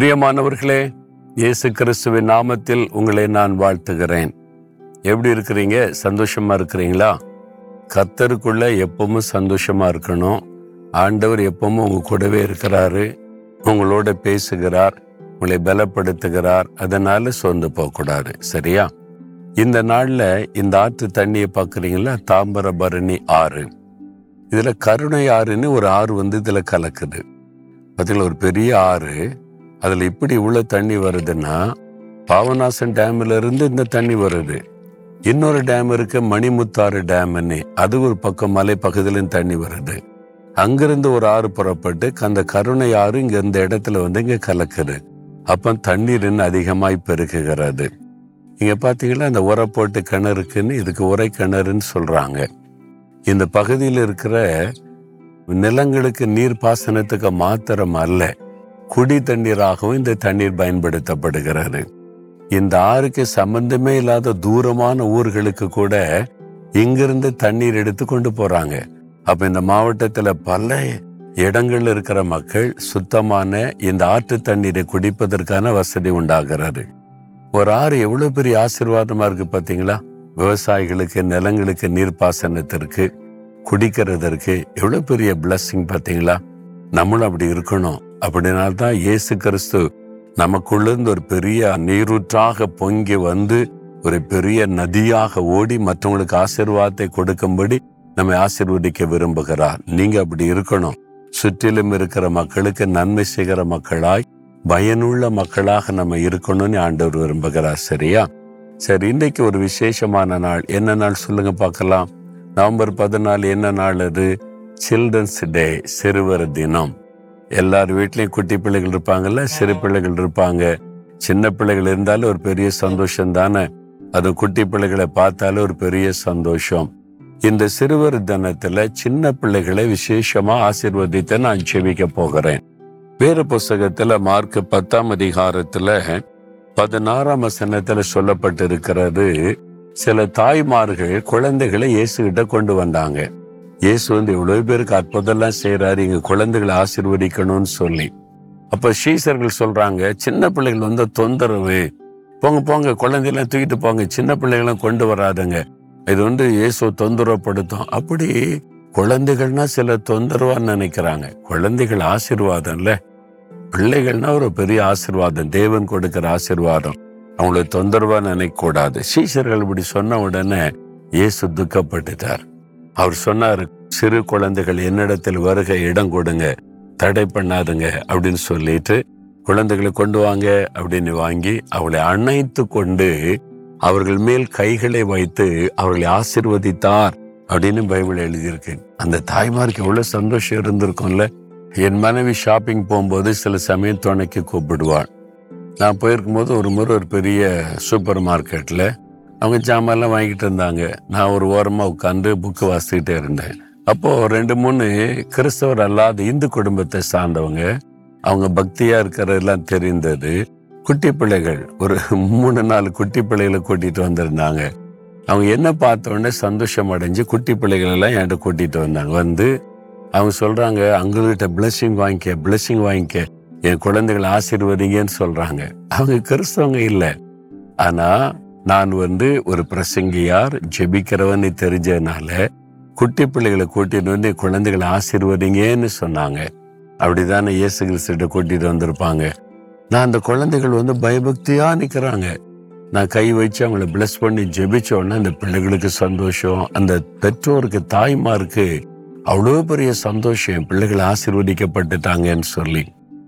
பிரியமானவர்களே இயேசு கிறிஸ்துவின் நாமத்தில் உங்களை நான் வாழ்த்துகிறேன். எப்படி இருக்கிறீங்க? சந்தோஷமா இருக்கிறீங்களா? கத்தருக்குள்ள எப்பவும் சந்தோஷமா இருக்கணும். ஆண்டவர் எப்பவும் உங்க கூடவே இருக்கிறாரு. உங்களோட பேசுகிறார் உங்களை பலப்படுத்துகிறார். அதனால சோர்ந்து போகக்கூடாது சரியா? இந்த நாள்ல இந்த ஆற்று தண்ணியை பார்க்குறீங்களா? தாம்பரபரணி ஆறு. இதுல கருணை ஆறுன்னு ஒரு ஆறு வந்து இதுல கலக்குது. பார்த்தீங்களா ஒரு பெரிய ஆறு. அதில் இப்படி இவ்வளோ தண்ணி வருதுன்னா பாவநாசன் டேம்ல இருந்து இந்த தண்ணி வருது. இன்னொரு டேம் இருக்கு மணிமுத்தாறு டேம்னு. அது ஒரு பக்கம் மலை பகுதியிலும் தண்ணி வருது. அங்கிருந்து ஒரு ஆறு புறப்பட்டு அந்த கருணை ஆறு இங்க இந்த இடத்துல வந்து இங்க கலக்குது. அப்ப தண்ணீர் இன்னும் அதிகமாய் பெருக்குகிறது இங்க பாத்தீங்கன்னா அந்த உரை போட்டு கிணறுக்குன்னு இதுக்கு உரை கிணறுன்னு சொல்றாங்க. இந்த பகுதியில் இருக்கிற நிலங்களுக்கு நீர் பாசனத்துக்கு மாத்திரம் அல்ல. குடி தண்ணீராகவும் இந்த தண்ணீர் பயன்படுத்தப்படுகிறது. இந்த ஆறுக்கு சம்பந்தமே இல்லாத தூரமான ஊர்களுக்கு கூட இங்கிருந்து தண்ணீர் எடுத்து கொண்டு போறாங்க. அப்ப இந்த மாவட்டத்துல பல இடங்கள்ல இருக்கிற மக்கள் சுத்தமான இந்த ஆற்று தண்ணீரை குடிப்பதற்கான வசதி உண்டாகிறது. ஒரு ஆறு எவ்வளவு பெரிய ஆசீர்வாதமா இருக்கு பாத்தீங்களா? விவசாயிகளுக்கு நிலங்களுக்கு நீர்ப்பாசனத்திற்கு குடிக்கிறதற்கு எவ்வளவு பெரிய பிளஸ்ஸிங் பாத்தீங்களா? நம்மளும் அப்படி இருக்கணும். அப்படினால்தான் இயேசு கிறிஸ்து நமக்குள்ளிருந்து ஒரு பெரிய நீரூற்றாக பொங்கி வந்து ஒரு பெரிய நதியாக ஓடி மற்றவங்களுக்கு ஆசீர்வாதத்தை கொடுக்கும்படி நம்மை ஆசிர்வதிக்க விரும்புகிறார். நீங்க அப்படி இருக்கணும். சுற்றிலும் இருக்கிற மக்களுக்கு நன்மை செய்கிற மக்களாய் பயனுள்ள மக்களாக நம்ம இருக்கணும்னு ஆண்டவர் விரும்புகிறார். சரியா? சரி இன்னைக்கு ஒரு விசேஷமான நாள். என்ன நாள் சொல்லுங்க பார்க்கலாம். நவம்பர் பதினாலு என்ன நாள் அது? சில்ட்ரன்ஸ் டே சிறுவர் தினம். எல்லார் வீட்லேயும் குட்டி பிள்ளைகள் இருப்பாங்கல்ல சிறு பிள்ளைகள் இருப்பாங்க. சின்ன பிள்ளைகள் இருந்தாலும் ஒரு பெரிய சந்தோஷம் தானே? அது குட்டி பிள்ளைகளை பார்த்தாலும் ஒரு பெரிய சந்தோஷம். இந்த சிறுவர் தினத்துல சின்ன பிள்ளைகளை விசேஷமா ஆசீர்வதித்து நான் செவிக்க போகிறேன். வேறு புஸ்தகத்துல மார்க் பத்தாம் அதிகாரத்துல பதினாறாம் வசனத்துல சொல்லப்பட்டிருக்கிறது சில தாய்மார்கள் குழந்தைகளை இயேசுகிட்ட கொண்டு வந்தாங்க. இயேசு வந்து இவ்வளவு பேருக்கு அற்புதம்லாம் செய்யறாரு இங்க குழந்தைகளை ஆசிர்வதிக்கணும்னு சொல்லி. அப்ப ஸ்ரீசர்கள் சொல்றாங்க சின்ன பிள்ளைகள் வந்து தொந்தரவு. போங்க போங்க குழந்தையெல்லாம் தூக்கிட்டு போங்க. சின்ன பிள்ளைகளாம் கொண்டு வராதுங்க. இது வந்து இயேசு தொந்தரவுப்படுத்தும். அப்படி குழந்தைகள்னா சில தொந்தரவான்னு நினைக்கிறாங்க. குழந்தைகள் ஆசிர்வாதம்ல. இல்ல பிள்ளைகள்னா ஒரு பெரிய ஆசிர்வாதம். தேவன் கொடுக்கிற ஆசிர்வாதம். அவங்கள தொந்தரவா நினைக்க கூடாது சீசர்கள் இப்படி சொன்ன உடனே இயேசு துக்கப்பட்டுட்டார். அவர் சொன்னார் சிறு குழந்தைகள் என்னிடத்தில் வருக இடம் கொடுங்க தடை பண்ணாதுங்க அப்படின்னு சொல்லிட்டு குழந்தைகளை கொண்டு வாங்க அப்படின்னு வாங்கி அவளை அணைத்து கொண்டு அவர்கள் மேல் கைகளை வைத்து அவர்களை ஆசிர்வதித்தார் அப்படின்னு பைபிள் எழுதியிருக்கு. அந்த தாய்மாருக்கு எவ்வளவு சந்தோஷம் இருந்திருக்கும்ல. என் மனைவி ஷாப்பிங் போகும்போது சில சமயம் துணைக்கு கூப்பிடுவாள். நான் போயிருக்கும் போது ஒரு முறை ஒரு பெரிய சூப்பர் மார்க்கெட்ல அவங்க ஜாமான்லாம் வாங்கிட்டு இருந்தாங்க. நான் ஒரு ஓரமாக உட்காந்து புக்கு வாசிக்கிட்டே இருந்தேன். அப்போ ரெண்டு மூணு கிறிஸ்தவர் அல்லாத இந்து குடும்பத்தை சார்ந்தவங்க அவங்க பக்தியா இருக்கிறதெல்லாம் தெரிந்தது. குட்டி பிள்ளைகள் ஒரு மூணு நாலு குட்டி பிள்ளைகளை கூட்டிட்டு வந்திருந்தாங்க. அவங்க என்ன பார்த்த உடனே சந்தோஷம் அடைஞ்சு குட்டி பிள்ளைகள் எல்லாம் என்கிட்ட கூட்டிட்டு வந்தாங்க. வந்து அவங்க சொல்றாங்க அங்ககிட்ட பிளஸ்ஸிங் வாங்கிக்க பிளஸ்ஸிங் வாங்கிக்க. என் குழந்தைகளை ஆசீர்வதிங்கன்னு சொல்றாங்க. அவங்க கிறிஸ்தவங்க இல்லை. ஆனா நான் வந்து ஒரு பிரசங்கியார் ஜெபிக்கிறவன்னு தெரிஞ்சதுனால குட்டி பிள்ளைகளை கூட்டிட்டு வந்து குழந்தைகளை ஆசீர்வதிங்கன்னு சொன்னாங்க. அப்படிதானே இயேசு கிறிஸ்துட்ட கூட்டிட்டு வந்திருப்பாங்க. நான் அந்த குழந்தைகள் வந்து பயபக்தியா நிற்கிறாங்க நான் கை வச்சு அவங்கள பிளஸ் பண்ணி ஜெபிச்ச உடனே அந்த பிள்ளைகளுக்கு சந்தோஷம் அந்த பெற்றோருக்கு தாய்மாருக்கு அவ்வளோ பெரிய சந்தோஷம். பிள்ளைகள் ஆசீர்வதிக்கப்பட்டுட்டாங்கன்னு சொல்லி.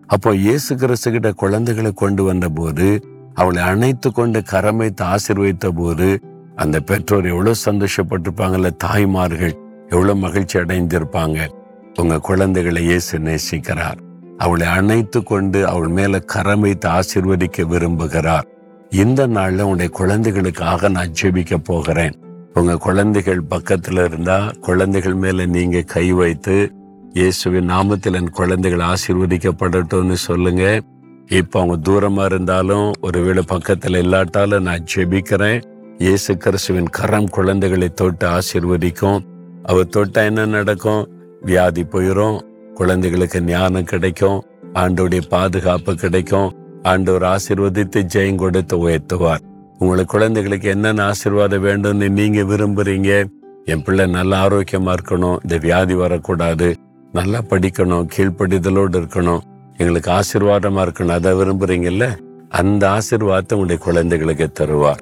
அப்போ இயேசு கிறிஸ்து கிட்ட குழந்தைகளை கொண்டு வந்த போது அவளை அணைத்து கொண்டு கரமைத்து ஆசிர்வதித்த போது அந்த பெற்றோர் எவ்வளவு சந்தோஷப்பட்டிருப்பாங்கல்ல தாய்மார்கள் எவ்வளவு மகிழ்ச்சி அடைந்திருப்பாங்க. உங்க குழந்தைகளை இயேசு நேசிக்கிறார். அவளை அணைத்து கொண்டு அவள் மேல கரம் வைத்து ஆசிர்வதிக்க விரும்புகிறார். இந்த நாள்ல உங்களுடைய குழந்தைகளுக்காக நான் ஜெபிக்க போகிறேன். உங்க குழந்தைகள் பக்கத்துல இருந்தா குழந்தைகள் மேல நீங்க கை வைத்து இயேசுவின் நாமத்தில் என் குழந்தைகள் ஆசீர்வதிக்கப்படட்டும்னு சொல்லுங்க. இப்ப அவங்க தூரமா இருந்தாலும் ஒருவேளை பக்கத்துல இல்லாட்டாலும் நான் ஜெபிக்கிறேன். இயேசு கிறிஸ்துவின் கரம் குழந்தைகளை தொட்டு ஆசிர்வதிக்கும். அவர் தொட்டா என்ன நடக்கும்? வியாதி போயிடும் குழந்தைகளுக்கு ஞானம் கிடைக்கும் ஆண்டோடைய பாதுகாப்பு கிடைக்கும். ஆண்டோர் ஆசீர்வதித்து ஜெயம் கொடுத்து உயர்த்துவார். உங்களுக்கு குழந்தைகளுக்கு என்னென்ன ஆசீர்வாதம் வேண்டும்னு நீங்க விரும்புறீங்க? என் பிள்ளை நல்ல ஆரோக்கியமா இருக்கணும் இந்த வியாதி வரக்கூடாது. நல்லா படிக்கணும் கீழ்ப்படிதலோடு இருக்கணும். எங்களுக்கு ஆசீர்வாதமா இருக்கணும் அதை விரும்புறீங்கல்ல? அந்த ஆசீர்வாதத்தை உங்களுடைய குழந்தைகளுக்கு தருவார்.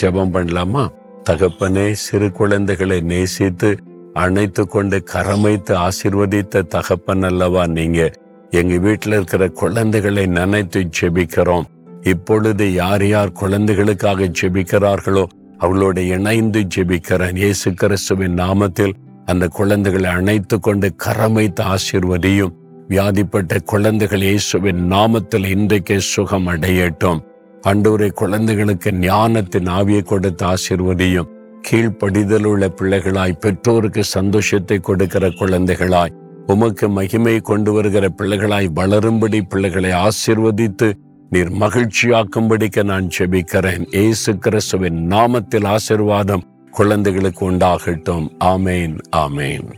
ஜெபம் பண்ணலாமா? தகப்பனே சிறு குழந்தைகளை நேசித்து அணைத்து கொண்டு கரமைத்து ஆசிர்வதித்த தகப்பன் அல்லவா நீங்க. எங்க வீட்டுல இருக்கிற குழந்தைகளை நினைத்து ஜெபிக்கிறோம். இப்பொழுது யார் யார் குழந்தைகளுக்காக ஜெபிக்கிறார்களோ அவளோட இணைந்து ஜெபிக்கிறேன். இயேசு கிறிஸ்துவின் நாமத்தில் அந்த குழந்தைகளை அணைத்து கொண்டு கரமைத்து ஆசிர்வதியும். வியாதிப்பட்ட குழந்தைகள் இயேசுவின் நாமத்தில் இன்றைக்கே சுகம் அடையட்டும். அண்டூரை குழந்தைகளுக்கு ஞானத்தின் ஆவியை கொடுத்து ஆசிர்வதியும் கீழ்ப்படிதல் உள்ள பிள்ளைகளாய் பெற்றோருக்கு சந்தோஷத்தை கொடுக்கிற குழந்தைகளாய் உமக்கு மகிமை கொண்டு வருகிற பிள்ளைகளாய் வளரும்படி பிள்ளைகளை ஆசிர்வதித்து நீர் மகிழ்ச்சியாக்கும்படிக்க நான் செபிக்கிறேன் ஏசு கிறிஸ்துவின் நாமத்தில் ஆசிர்வாதம் குழந்தைகளுக்கு உண்டாகட்டும். ஆமேன் ஆமேன்.